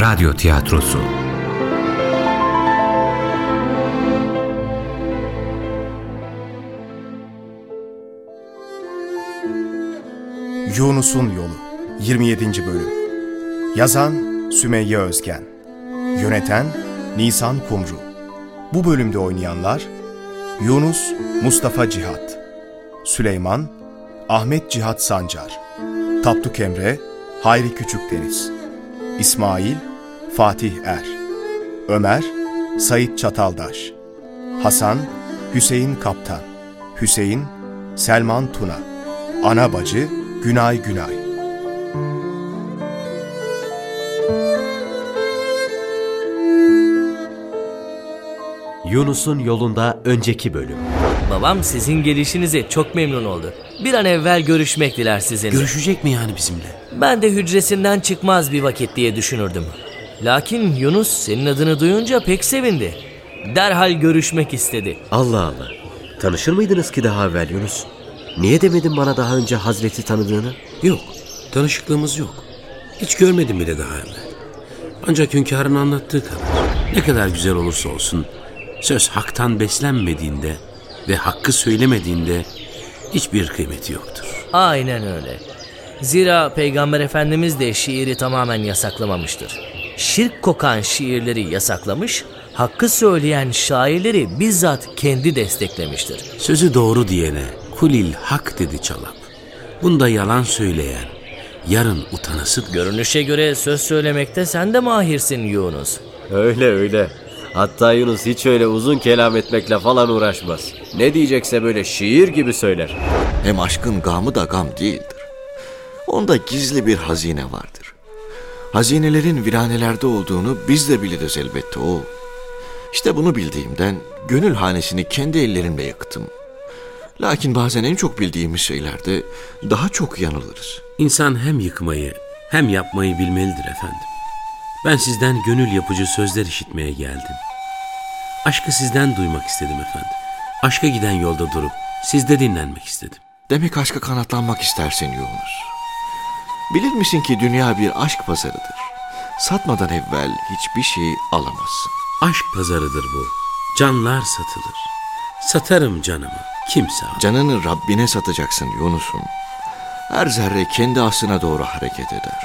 Radyo Tiyatrosu. Yunus'un Yolu 27. Bölüm. Yazan Sümeyye Özgen. Yöneten Nisan Kumru. Bu bölümde oynayanlar Yunus Mustafa Cihat Süleyman Ahmet Cihat Sancar Tapduk Emre Hayri Küçükdeniz İsmail Fatih Er Ömer Sait Çataldaş Hasan Hüseyin Kaptan Hüseyin Selman Tuna Ana bacı Günay Günay Yunus'un yolunda önceki bölüm. Babam sizin gelişinize çok memnun oldu. Bir an evvel görüşmek diler sizinle. Görüşecek mi yani bizimle? ben de hücresinden çıkmaz bir vakit diye düşünürdüm. Lakin Yunus senin adını duyunca pek sevindi. Derhal görüşmek istedi. Allah Allah. Tanışır mıydınız ki daha evvel Yunus? Niye demedin bana daha önce Hazreti tanıdığını? Yok. Tanışıklığımız yok. Hiç görmedim bile daha evvel. Ancak hünkârın anlattığı kadar. Ne kadar güzel olursa olsun söz haktan beslenmediğinde ve hakkı söylemediğinde hiçbir kıymeti yoktur. Aynen öyle. Zira Peygamber Efendimiz de şiiri tamamen yasaklamamıştır. Şirk kokan şiirleri yasaklamış, hakkı söyleyen şairleri bizzat kendi desteklemiştir. Sözü doğru diyene kulil hak dedi çalap. Bunda yalan söyleyen yarın utanası Görünüşe göre söz söylemekte sen de mahirsin Yunus. Öyle öyle. Hatta Yunus hiç öyle uzun kelam etmekle falan uğraşmaz. Ne diyecekse böyle şiir gibi söyler. Hem aşkın gamı da gam değildir. Onda gizli bir hazine vardır. Hazinelerin viranelerde olduğunu biz de biliriz elbette o. İşte bunu bildiğimden gönül hanesini kendi ellerimle yaktım. Lakin bazen en çok bildiğimiz şeylerde daha çok yanılırız. İnsan hem yıkmayı hem yapmayı bilmelidir efendim. Ben sizden gönül yapıcı sözler işitmeye geldim. Aşkı sizden duymak istedim efendim. Aşka giden yolda durup sizde dinlenmek istedim. Demek aşka kanatlanmak istersin Yunus. Bilir misin ki dünya bir aşk pazarıdır. Satmadan evvel hiçbir şey alamazsın. Aşk pazarıdır bu. Canlar satılır. Satarım canımı. Kimse al. Canını Rabbine satacaksın Yunus'um. Her zerre kendi aslına doğru hareket eder.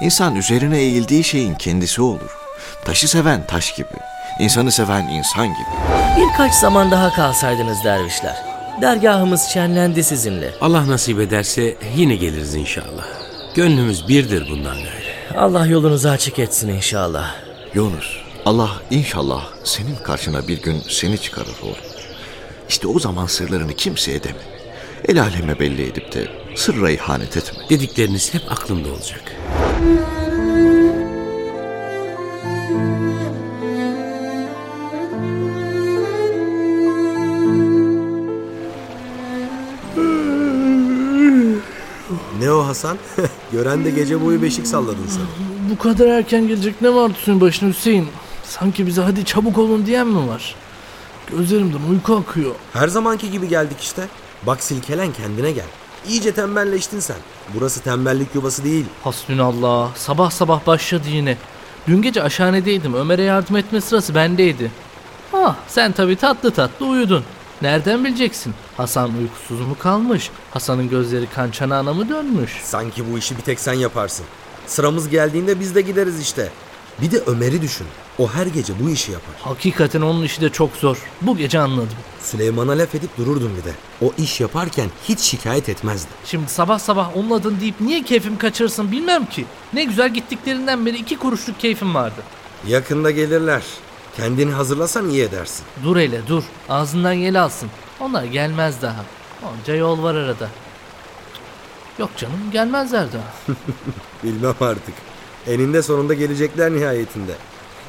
İnsan üzerine eğildiği şeyin kendisi olur. Taşı seven taş gibi, insanı seven insan gibi. Birkaç zaman daha kalsaydınız dervişler. Dergahımız şenlendi sizinle. Allah nasip ederse yine geliriz inşallah. Gönlümüz birdir bundan gayrı. Allah yolunuzu açık etsin inşallah. Yunus, Allah inşallah senin karşına bir gün seni çıkarır oğlum. İşte o zaman sırlarını kimseye deme. El aleme belli edip de sırra ihanet etme. Dedikleriniz hep aklımda olacak. Hasan? Gören de gece boyu beşik salladın sen. Bu kadar erken gelecek ne var suyun başına Hüseyin? Sanki bize hadi çabuk olun diyen mi var? Gözlerimden uyku akıyor. Her zamanki gibi geldik işte. Bak silkelen kendine gel. İyice tembelleştin sen. Burası tembellik yuvası değil. Hasbünallah. Sabah sabah başladı yine. Dün gece aşhanedeydim. Ömer'e yardım etme sırası bendeydi. Ah sen tabii tatlı tatlı uyudun. Nereden bileceksin? Hasan uykusuz mu kalmış? Hasan'ın gözleri kan çanağına mı dönmüş? Sanki bu işi bir tek sen yaparsın. Sıramız geldiğinde biz de gideriz işte. Bir de Ömer'i düşün. O her gece bu işi yapar. Hakikaten onun işi de çok zor. Bu gece anladım. Süleyman'a laf edip dururdun bir de. O iş yaparken hiç şikayet etmezdi. Şimdi sabah sabah onun adını deyip niye keyfim kaçırsın bilmem ki. Ne güzel gittiklerinden beri iki kuruşluk keyfim vardı. Yakında gelirler. Kendini hazırlasan iyi edersin. Dur hele dur. Ağzından yel alsın. Onlar gelmez daha. Onca yol var arada. Yok canım gelmezler daha. Bilmem artık. Eninde sonunda gelecekler nihayetinde.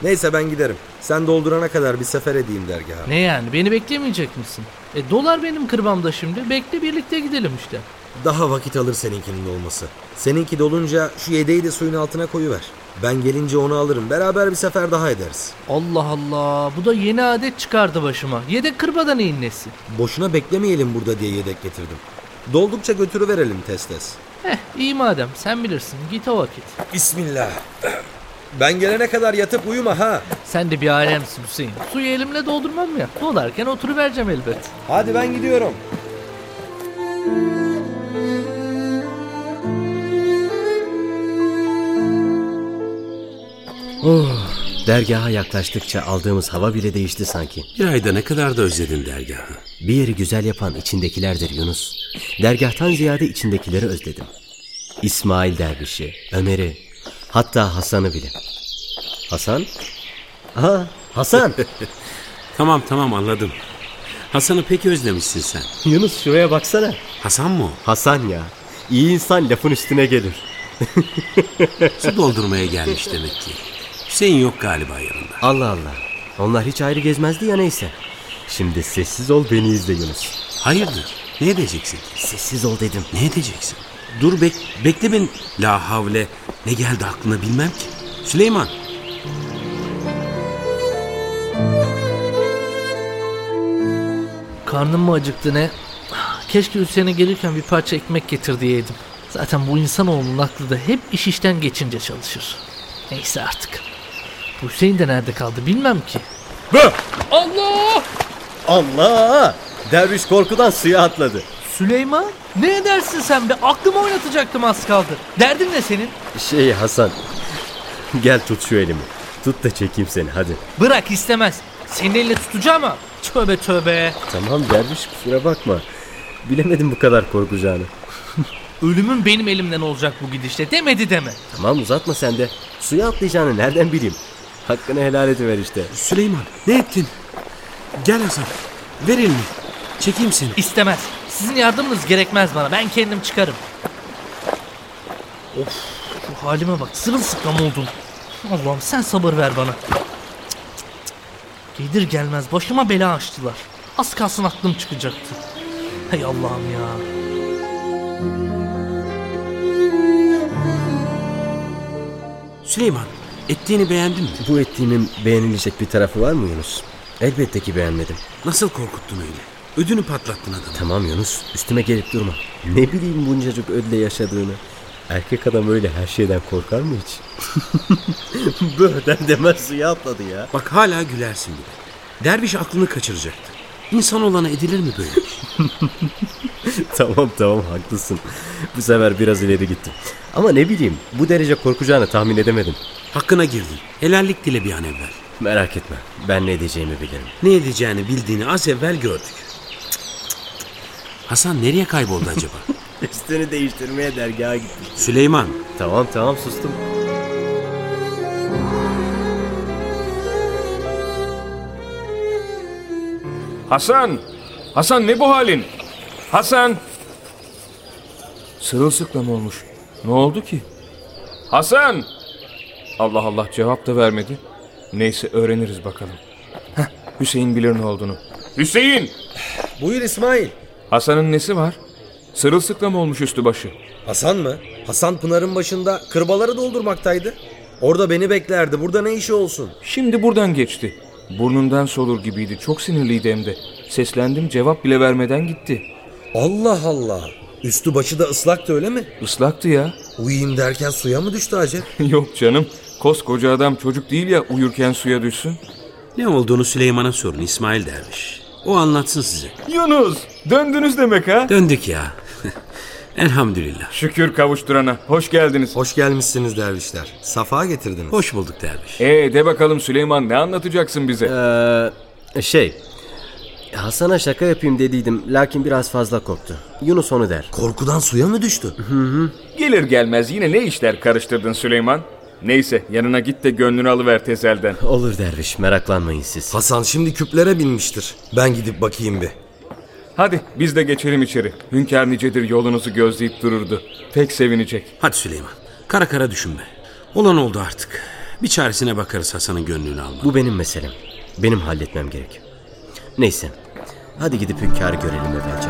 Neyse ben giderim. Sen doldurana kadar bir sefer edeyim dergaha. Ne yani beni beklemeyecek misin? E dolar benim kırbamda şimdi. Bekle birlikte gidelim işte. Daha vakit alır seninkinin olması. Seninki dolunca şu yedeği de suyun altına koyuver. Ben gelince onu alırım. Beraber bir sefer daha ederiz. Allah Allah bu da yeni adet çıkardı başıma. Yedek kırbadan neyin nesi? Boşuna beklemeyelim burada diye yedek getirdim. Doldukça götürüverelim tez tez. Heh iyi madem sen bilirsin git o vakit. Bismillah. Ben gelene kadar yatıp uyuma ha. Sen de bir alemsin Hüseyin. Suyu elimle doldurmam ya. Dolarken oturuvereceğim elbet. Hadi ben gidiyorum. Dergaha yaklaştıkça aldığımız hava bile değişti sanki. Bir ayda ne kadar da özledin dergahı. Bir yeri güzel yapan içindekilerdir Yunus. Dergahtan ziyade içindekileri özledim. İsmail Derviş'i, Ömer'i, hatta Hasan'ı bile. Hasan? Aa, Hasan! Tamam tamam anladım. Hasan'ı pek özlemişsin sen. Yunus şuraya baksana. Hasan mı o? Hasan ya. İyi insan lafın üstüne gelir. Su doldurmaya gelmiş demek ki. Hüseyin yok galiba yanında. Allah Allah. Onlar hiç ayrı gezmezdi ya neyse. Şimdi sessiz ol beni izle Yunus. Hayırdır? Ne edeceksin? Sessiz ol dedim. Ne edeceksin? Dur bek bekle ben. La havle. Ne geldi aklına bilmem ki. Süleyman. Karnım mı acıktı ne? Keşke Hüseyin'e gelirken bir parça ekmek getir diyeydim. Zaten bu insanoğlunun aklı da hep iş işten geçince çalışır. Neyse artık. Bu Hüseyin de nerede kaldı bilmem ki. Allah! Allah! Derviş korkudan suya atladı. Süleyman ne edersin sen be? Aklımı oynatacaktım az kaldı. Derdin ne senin? Şey Hasan. Gel tut şu elimi. Tut da çekeyim seni hadi. Bırak istemez. Senin elini tutacağım ama. Tövbe tövbe. Tamam derviş kusura bakma. Bilemedim bu kadar korkacağını. Ölümün benim elimden olacak bu gidişle demedi deme. Tamam uzatma sen de. Suya atlayacağını nereden bileyim? Hakkını helal ediver işte. Süleyman ne ettin? Gel Hasan. Ver elini. Çekeyim seni. İstemez. Sizin yardımınız gerekmez bana. Ben kendim çıkarım. Of şu halime bak. Sırılsıklam oldum. Allah'ım sen sabır ver bana. Cık, cık, cık. Gelir gelmez başıma bela açtılar. Az kalsın aklım çıkacaktı. Hay Allah'ım ya. Süleyman ettiğini beğendin mi? Bu ettiğimin beğenilecek bir tarafı var mı Yunus? Elbette ki beğenmedim. Nasıl korkuttun öyle? Ödünü patlattın adamı. Tamam Yunus üstüme gelip durma. Ne bileyim buncacık ödle yaşadığını. Erkek adam öyle her şeyden korkar mı hiç? Böğden demez suya atladı ya. Bak hala gülersin bile. Derviş aklını kaçıracaktı. İnsan olana edilir mi böyle? tamam tamam haklısın. Bu sefer biraz ileri gittim. Ama ne bileyim bu derece korkacağını tahmin edemedim. Hakkına girdin. Helallik dile bir an evvel. Merak etme ben ne edeceğimi bilirim. Ne edeceğini bildiğini az evvel gördük. Cık, cık, cık. Hasan nereye kayboldu acaba? Üstünü değiştirmeye dergaha gitmiş. Süleyman. Tamam tamam sustum. Hasan! Hasan ne bu halin? Hasan! Sırılsıklam olmuş. Ne oldu ki? Hasan! Allah Allah cevap da vermedi. Neyse öğreniriz bakalım. Heh, Hüseyin bilir ne olduğunu. Hüseyin! Buyur İsmail. Hasan'ın nesi var? Sırılsıklam olmuş üstü başı. Hasan mı? Hasan Pınar'ın başında kırbaları doldurmaktaydı. Orada beni beklerdi. Burada ne işi olsun? Şimdi buradan geçti. Burnundan solur gibiydi. Çok sinirliydi hem de. Seslendim cevap bile vermeden gitti. Allah Allah. Üstü başı da ıslaktı öyle mi? Islaktı ya. Uyuyayım derken suya mı düştü acaba? Yok canım. Koskoca adam çocuk değil ya uyurken suya düşsün. Ne olduğunu Süleyman'a sorun İsmail Derviş. O anlatsın size. Yunus döndünüz demek ha? Döndük ya. Elhamdülillah. Şükür kavuşturana. Hoş geldiniz. Hoş gelmişsiniz dervişler. Safa getirdiniz. Hoş bulduk Derviş. Ee de bakalım Süleyman ne anlatacaksın bize? Ee, şey Hasan'a şaka yapayım dediydim lakin biraz fazla korktu. Yunus onu der. Korkudan suya mı düştü? Gelir gelmez yine ne işler karıştırdın Süleyman? Neyse yanına git de gönlünü alıver tezelden. Olur derviş meraklanmayın siz. Hasan şimdi küplere binmiştir. Ben gidip bakayım bir. Hadi biz de geçelim içeri. Hünkâr nicedir yolunuzu gözleyip dururdu. Pek sevinecek. Hadi Süleyman. Kara kara düşünme. Olan oldu artık. Bir çaresine bakarız Hasan'ın gönlünü alma. Bu benim meselem. Benim halletmem gerek. Neyse. Hadi gidip hünkârı görelim evvelce.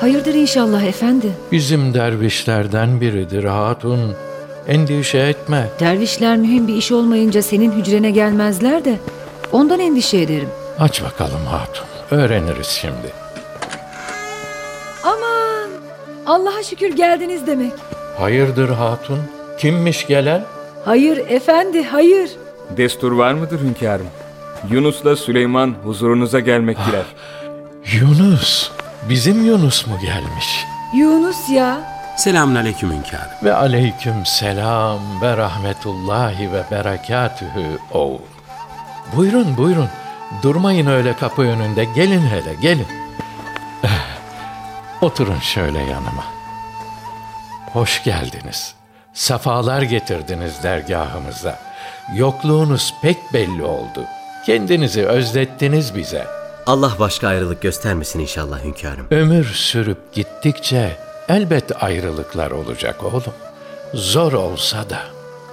Hayırdır inşallah efendi. Bizim dervişlerden biridir hatun. Endişe etme. Dervişler mühim bir iş olmayınca senin hücrene gelmezler de ondan endişe ederim. Aç bakalım hatun. öğreniriz şimdi. Allah'a şükür geldiniz demek. Hayırdır hatun? Kimmiş gelen? Hayır efendi hayır. Destur var mıdır hünkârım? Yunus'la Süleyman huzurunuza gelmektiler. Yunus. Bizim Yunus mu gelmiş? Yunus ya. Selamun aleyküm hünkârım. Ve aleyküm selam ve rahmetullahi ve berekatühü oğul. Buyurun buyurun. Durmayın öyle kapı önünde. Gelin hele gelin. Oturun şöyle yanıma. Hoş geldiniz. Safalar getirdiniz dergahımıza. Yokluğunuz pek belli oldu. Kendinizi özlettiniz bize. Allah başka ayrılık göstermesin inşallah hünkârım. Ömür sürüp gittikçe elbet ayrılıklar olacak oğlum. Zor olsa da.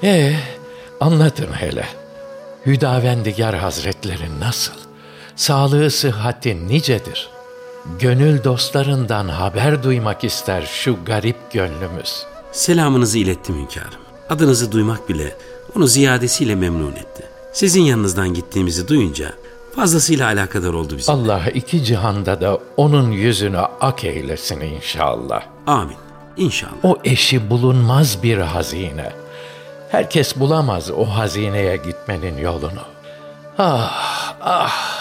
Ee, anlatın hele. Hüdavendigar Hazretleri nasıl? Sağlığı sıhhati nicedir? Gönül dostlarından haber duymak ister şu garip gönlümüz. Selamınızı ilettim hünkârım. Adınızı duymak bile onu ziyadesiyle memnun etti. Sizin yanınızdan gittiğimizi duyunca fazlasıyla alakadar oldu bizim. Allah iki cihanda da onun yüzünü ak eylesin inşallah. Amin. İnşallah. O eşi bulunmaz bir hazine. Herkes bulamaz o hazineye gitmenin yolunu. Ah, ah.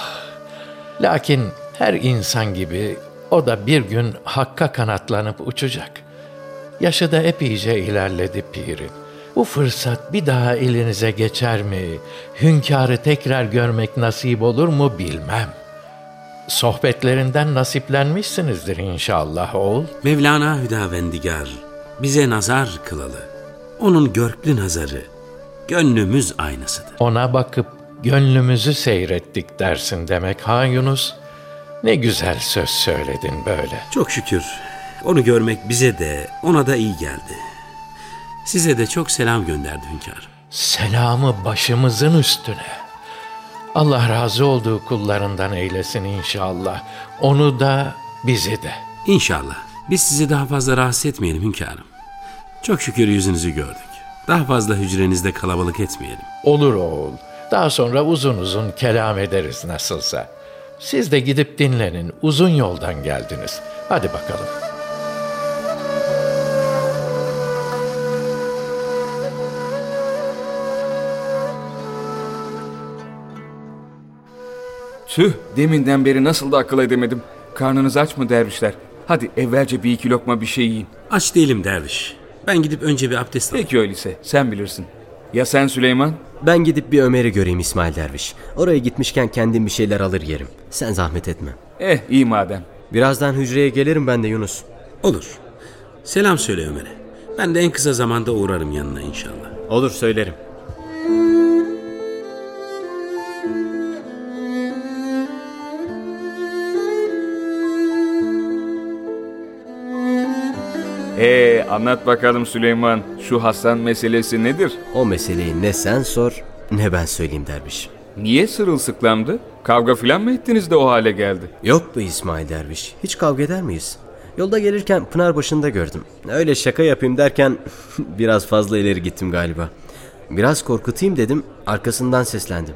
Lakin her insan gibi o da bir gün hakka kanatlanıp uçacak. Yaşı da epeyce ilerledi pirin. Bu fırsat bir daha elinize geçer mi? Hünkârı tekrar görmek nasip olur mu bilmem. Sohbetlerinden nasiplenmişsinizdir inşallah oğul. Mevlana Hüdavendigar bize nazar kılalı. Onun görklü nazarı gönlümüz aynasıdır. Ona bakıp gönlümüzü seyrettik dersin demek ha Yunus. Ne güzel söz söyledin böyle. Çok şükür onu görmek bize de ona da iyi geldi. Size de çok selam gönderdi hünkâr. Selamı başımızın üstüne. Allah razı olduğu kullarından eylesin inşallah. Onu da bizi de. İnşallah. Biz sizi daha fazla rahatsız etmeyelim hünkârım. Çok şükür yüzünüzü gördük. Daha fazla hücrenizde kalabalık etmeyelim. Olur oğul. Daha sonra uzun uzun kelam ederiz nasılsa. Siz de gidip dinlenin. Uzun yoldan geldiniz. Hadi bakalım. Tüh deminden beri nasıl da akıl edemedim. Karnınız aç mı dervişler? Hadi evvelce bir iki lokma bir şey yiyin. Aç değilim derviş. Ben gidip önce bir abdest alayım. Peki öyleyse sen bilirsin. Ya sen Süleyman? Ben gidip bir Ömer'i göreyim İsmail Derviş. Oraya gitmişken kendim bir şeyler alır yerim. Sen zahmet etme. Eh iyi madem. Birazdan hücreye gelirim ben de Yunus. Olur. Selam söyle Ömer'e. Ben de en kısa zamanda uğrarım yanına inşallah. Olur söylerim. Ee anlat bakalım Süleyman. Şu Hasan meselesi nedir? O meseleyi ne sen sor ne ben söyleyeyim derviş. Niye sırılsıklamdı? Kavga filan mı ettiniz de o hale geldi? Yok be İsmail Derviş. Hiç kavga eder miyiz? Yolda gelirken Pınar başında gördüm. Öyle şaka yapayım derken biraz fazla ileri gittim galiba. Biraz korkutayım dedim arkasından seslendim.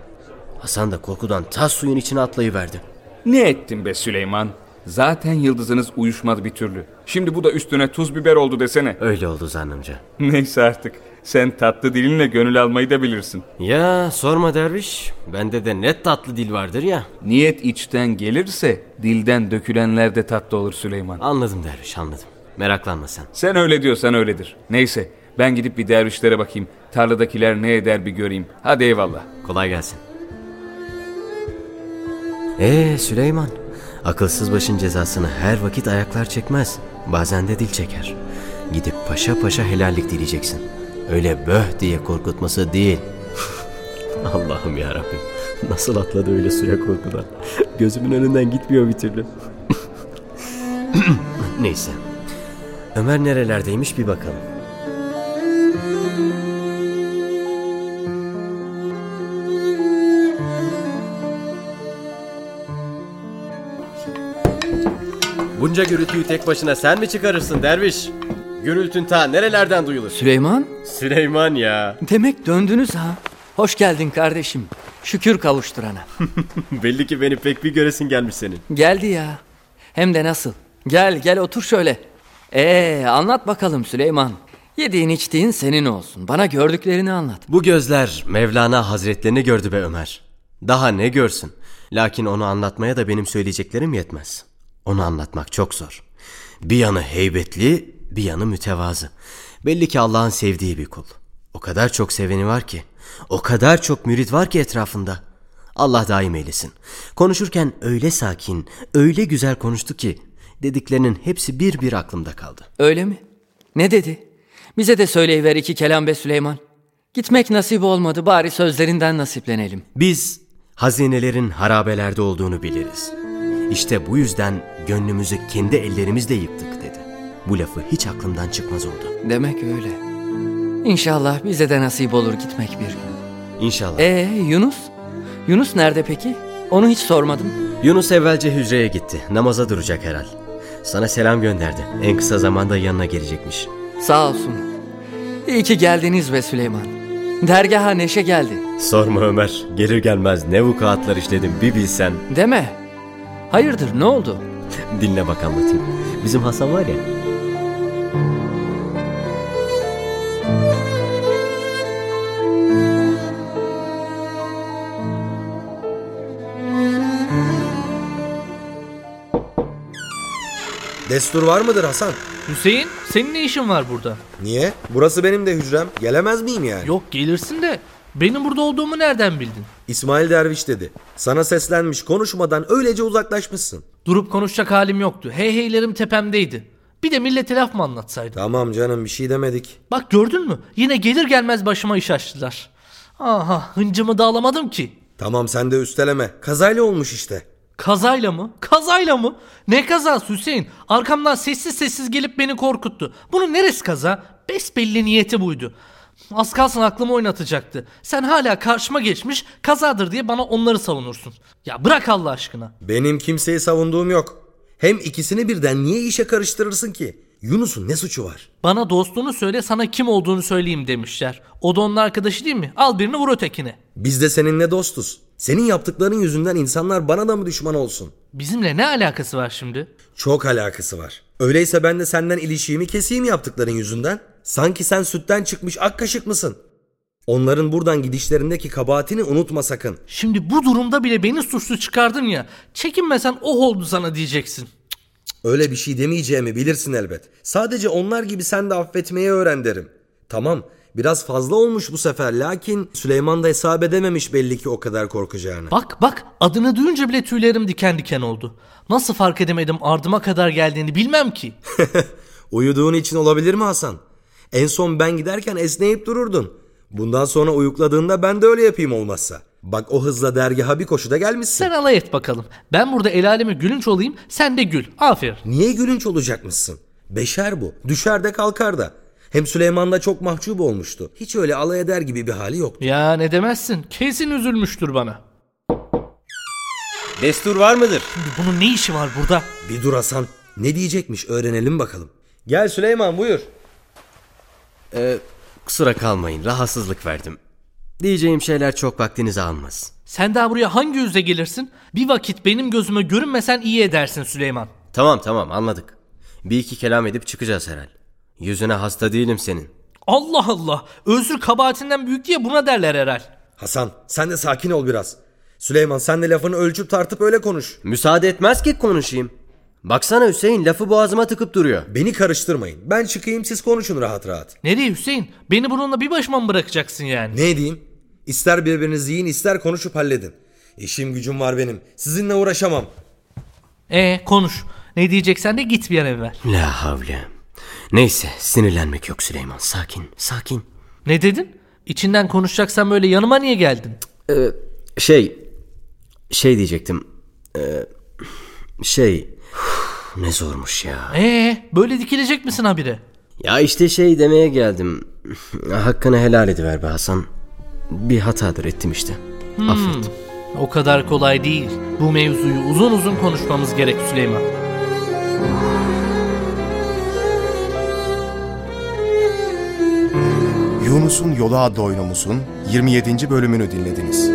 Hasan da korkudan tas suyun içine atlayıverdi. Ne ettin be Süleyman? Zaten yıldızınız uyuşmadı bir türlü. Şimdi bu da üstüne tuz biber oldu desene. Öyle oldu zannımca. Neyse artık. Sen tatlı dilinle gönül almayı da bilirsin. Ya sorma derviş. Bende de net tatlı dil vardır ya. Niyet içten gelirse dilden dökülenler de tatlı olur Süleyman. Anladım derviş anladım. Meraklanma sen. Sen öyle diyorsan öyledir. Neyse ben gidip bir dervişlere bakayım. Tarladakiler ne eder bir göreyim. Hadi eyvallah. Kolay gelsin. Ee Süleyman. Akılsız başın cezasını her vakit ayaklar çekmez. Bazen de dil çeker. Gidip paşa paşa helallik dileyeceksin. Öyle böh diye korkutması değil. Allah'ım ya Rabbim. Nasıl atladı öyle suya korkudan. Gözümün önünden gitmiyor bir türlü. Neyse. Ömer nerelerdeymiş bir bakalım. Bunca gürültüyü tek başına sen mi çıkarırsın derviş? Gürültün ta nerelerden duyulur? Süleyman? Süleyman ya. Demek döndünüz ha. Hoş geldin kardeşim. Şükür kavuşturana. Belli ki beni pek bir göresin gelmiş senin. Geldi ya. Hem de nasıl? Gel gel otur şöyle. Ee anlat bakalım Süleyman. Yediğin içtiğin senin olsun. Bana gördüklerini anlat. Bu gözler Mevlana Hazretlerini gördü be Ömer. Daha ne görsün? Lakin onu anlatmaya da benim söyleyeceklerim yetmez. Onu anlatmak çok zor. Bir yanı heybetli, bir yanı mütevazı. Belli ki Allah'ın sevdiği bir kul. O kadar çok seveni var ki, o kadar çok mürit var ki etrafında. Allah daim eylesin. Konuşurken öyle sakin, öyle güzel konuştu ki dediklerinin hepsi bir bir aklımda kaldı. Öyle mi? Ne dedi? Bize de söyleyiver iki kelam be Süleyman. Gitmek nasip olmadı bari sözlerinden nasiplenelim. Biz hazinelerin harabelerde olduğunu biliriz. İşte bu yüzden gönlümüzü kendi ellerimizle yıktık dedi. Bu lafı hiç aklımdan çıkmaz oldu. Demek öyle. İnşallah bize de nasip olur gitmek bir gün. İnşallah. Ee Yunus? Yunus nerede peki? Onu hiç sormadım. Yunus evvelce hücreye gitti. Namaza duracak herhal. Sana selam gönderdi. En kısa zamanda yanına gelecekmiş. Sağ olsun. İyi ki geldiniz be Süleyman. Dergaha neşe geldi. Sorma Ömer. Gelir gelmez ne vukuatlar işledim bir bilsen. Deme. Hayırdır ne oldu? Dinle bak anlatayım. Bizim Hasan var ya. Destur var mıdır Hasan? Hüseyin senin ne işin var burada? Niye? Burası benim de hücrem. Gelemez miyim yani? Yok gelirsin de benim burada olduğumu nereden bildin? İsmail Derviş dedi. Sana seslenmiş konuşmadan öylece uzaklaşmışsın. Durup konuşacak halim yoktu. Hey heylerim tepemdeydi. Bir de millete laf mı anlatsaydım? Tamam canım bir şey demedik. Bak gördün mü? Yine gelir gelmez başıma iş açtılar. Aha hıncımı da alamadım ki. Tamam sen de üsteleme. Kazayla olmuş işte. Kazayla mı? Kazayla mı? Ne kazası Hüseyin? Arkamdan sessiz sessiz gelip beni korkuttu. Bunun neresi kaza? Besbelli niyeti buydu. Az kalsın aklımı oynatacaktı. Sen hala karşıma geçmiş kazadır diye bana onları savunursun. Ya bırak Allah aşkına. Benim kimseyi savunduğum yok. Hem ikisini birden niye işe karıştırırsın ki? Yunus'un ne suçu var? Bana dostluğunu söyle sana kim olduğunu söyleyeyim demişler. O da onun arkadaşı değil mi? Al birini vur ötekine. Biz de seninle dostuz. Senin yaptıkların yüzünden insanlar bana da mı düşman olsun? Bizimle ne alakası var şimdi? Çok alakası var. Öyleyse ben de senden ilişiğimi keseyim yaptıkların yüzünden. Sanki sen sütten çıkmış ak kaşık mısın? Onların buradan gidişlerindeki kabahatini unutma sakın. Şimdi bu durumda bile beni suçlu çıkardın ya. Çekinmesen oh oldu sana diyeceksin. Öyle bir şey demeyeceğimi bilirsin elbet. Sadece onlar gibi sen de affetmeyi öğren derim. Tamam biraz fazla olmuş bu sefer lakin Süleyman da hesap edememiş belli ki o kadar korkacağını. Bak bak adını duyunca bile tüylerim diken diken oldu. Nasıl fark edemedim ardıma kadar geldiğini bilmem ki. Uyuduğun için olabilir mi Hasan? En son ben giderken esneyip dururdun. Bundan sonra uyukladığında ben de öyle yapayım olmazsa. Bak o hızla dergaha bir koşuda gelmişsin. Sen alay et bakalım. Ben burada el aleme gülünç olayım sen de gül. Aferin. Niye gülünç olacakmışsın? Beşer bu. Düşer de kalkar da. Hem Süleyman da çok mahcup olmuştu. Hiç öyle alay eder gibi bir hali yoktu. Ya ne demezsin. Kesin üzülmüştür bana. Destur var mıdır? Bunun ne işi var burada? Bir dur Hasan. Ne diyecekmiş öğrenelim bakalım. Gel Süleyman buyur. Ee, kusura kalmayın rahatsızlık verdim. Diyeceğim şeyler çok vaktinizi almaz. Sen daha buraya hangi yüzle gelirsin? Bir vakit benim gözüme görünmesen iyi edersin Süleyman. Tamam tamam anladık. Bir iki kelam edip çıkacağız herhal. Yüzüne hasta değilim senin. Allah Allah. Özür kabahatinden büyük diye buna derler herhal. Hasan sen de sakin ol biraz. Süleyman sen de lafını ölçüp tartıp öyle konuş. Müsaade etmez ki konuşayım. Baksana Hüseyin lafı boğazıma tıkıp duruyor. Beni karıştırmayın. Ben çıkayım siz konuşun rahat rahat. Nereye Hüseyin? Beni bununla bir başıma mı bırakacaksın yani? Ne diyeyim? İster birbirinizi yiyin ister konuşup halledin. İşim gücüm var benim. Sizinle uğraşamam. Ee konuş. Ne diyeceksen de git bir an evvel. La havle. Neyse sinirlenmek yok Süleyman. Sakin sakin. Ne dedin? İçinden konuşacaksan böyle yanıma niye geldin? Ee, şey şey diyecektim. Ee, şey ne zormuş ya. Ee böyle dikilecek misin habire? Ya işte şey demeye geldim. Hakkını helal ediver be Hasan. Bir hatadır ettim işte. Hmm, Affet. O kadar kolay değil. Bu mevzuyu uzun uzun konuşmamız gerek Süleyman. Yunus Yunus'un Yolu adlı oyunumuzun 27. bölümünü dinlediniz.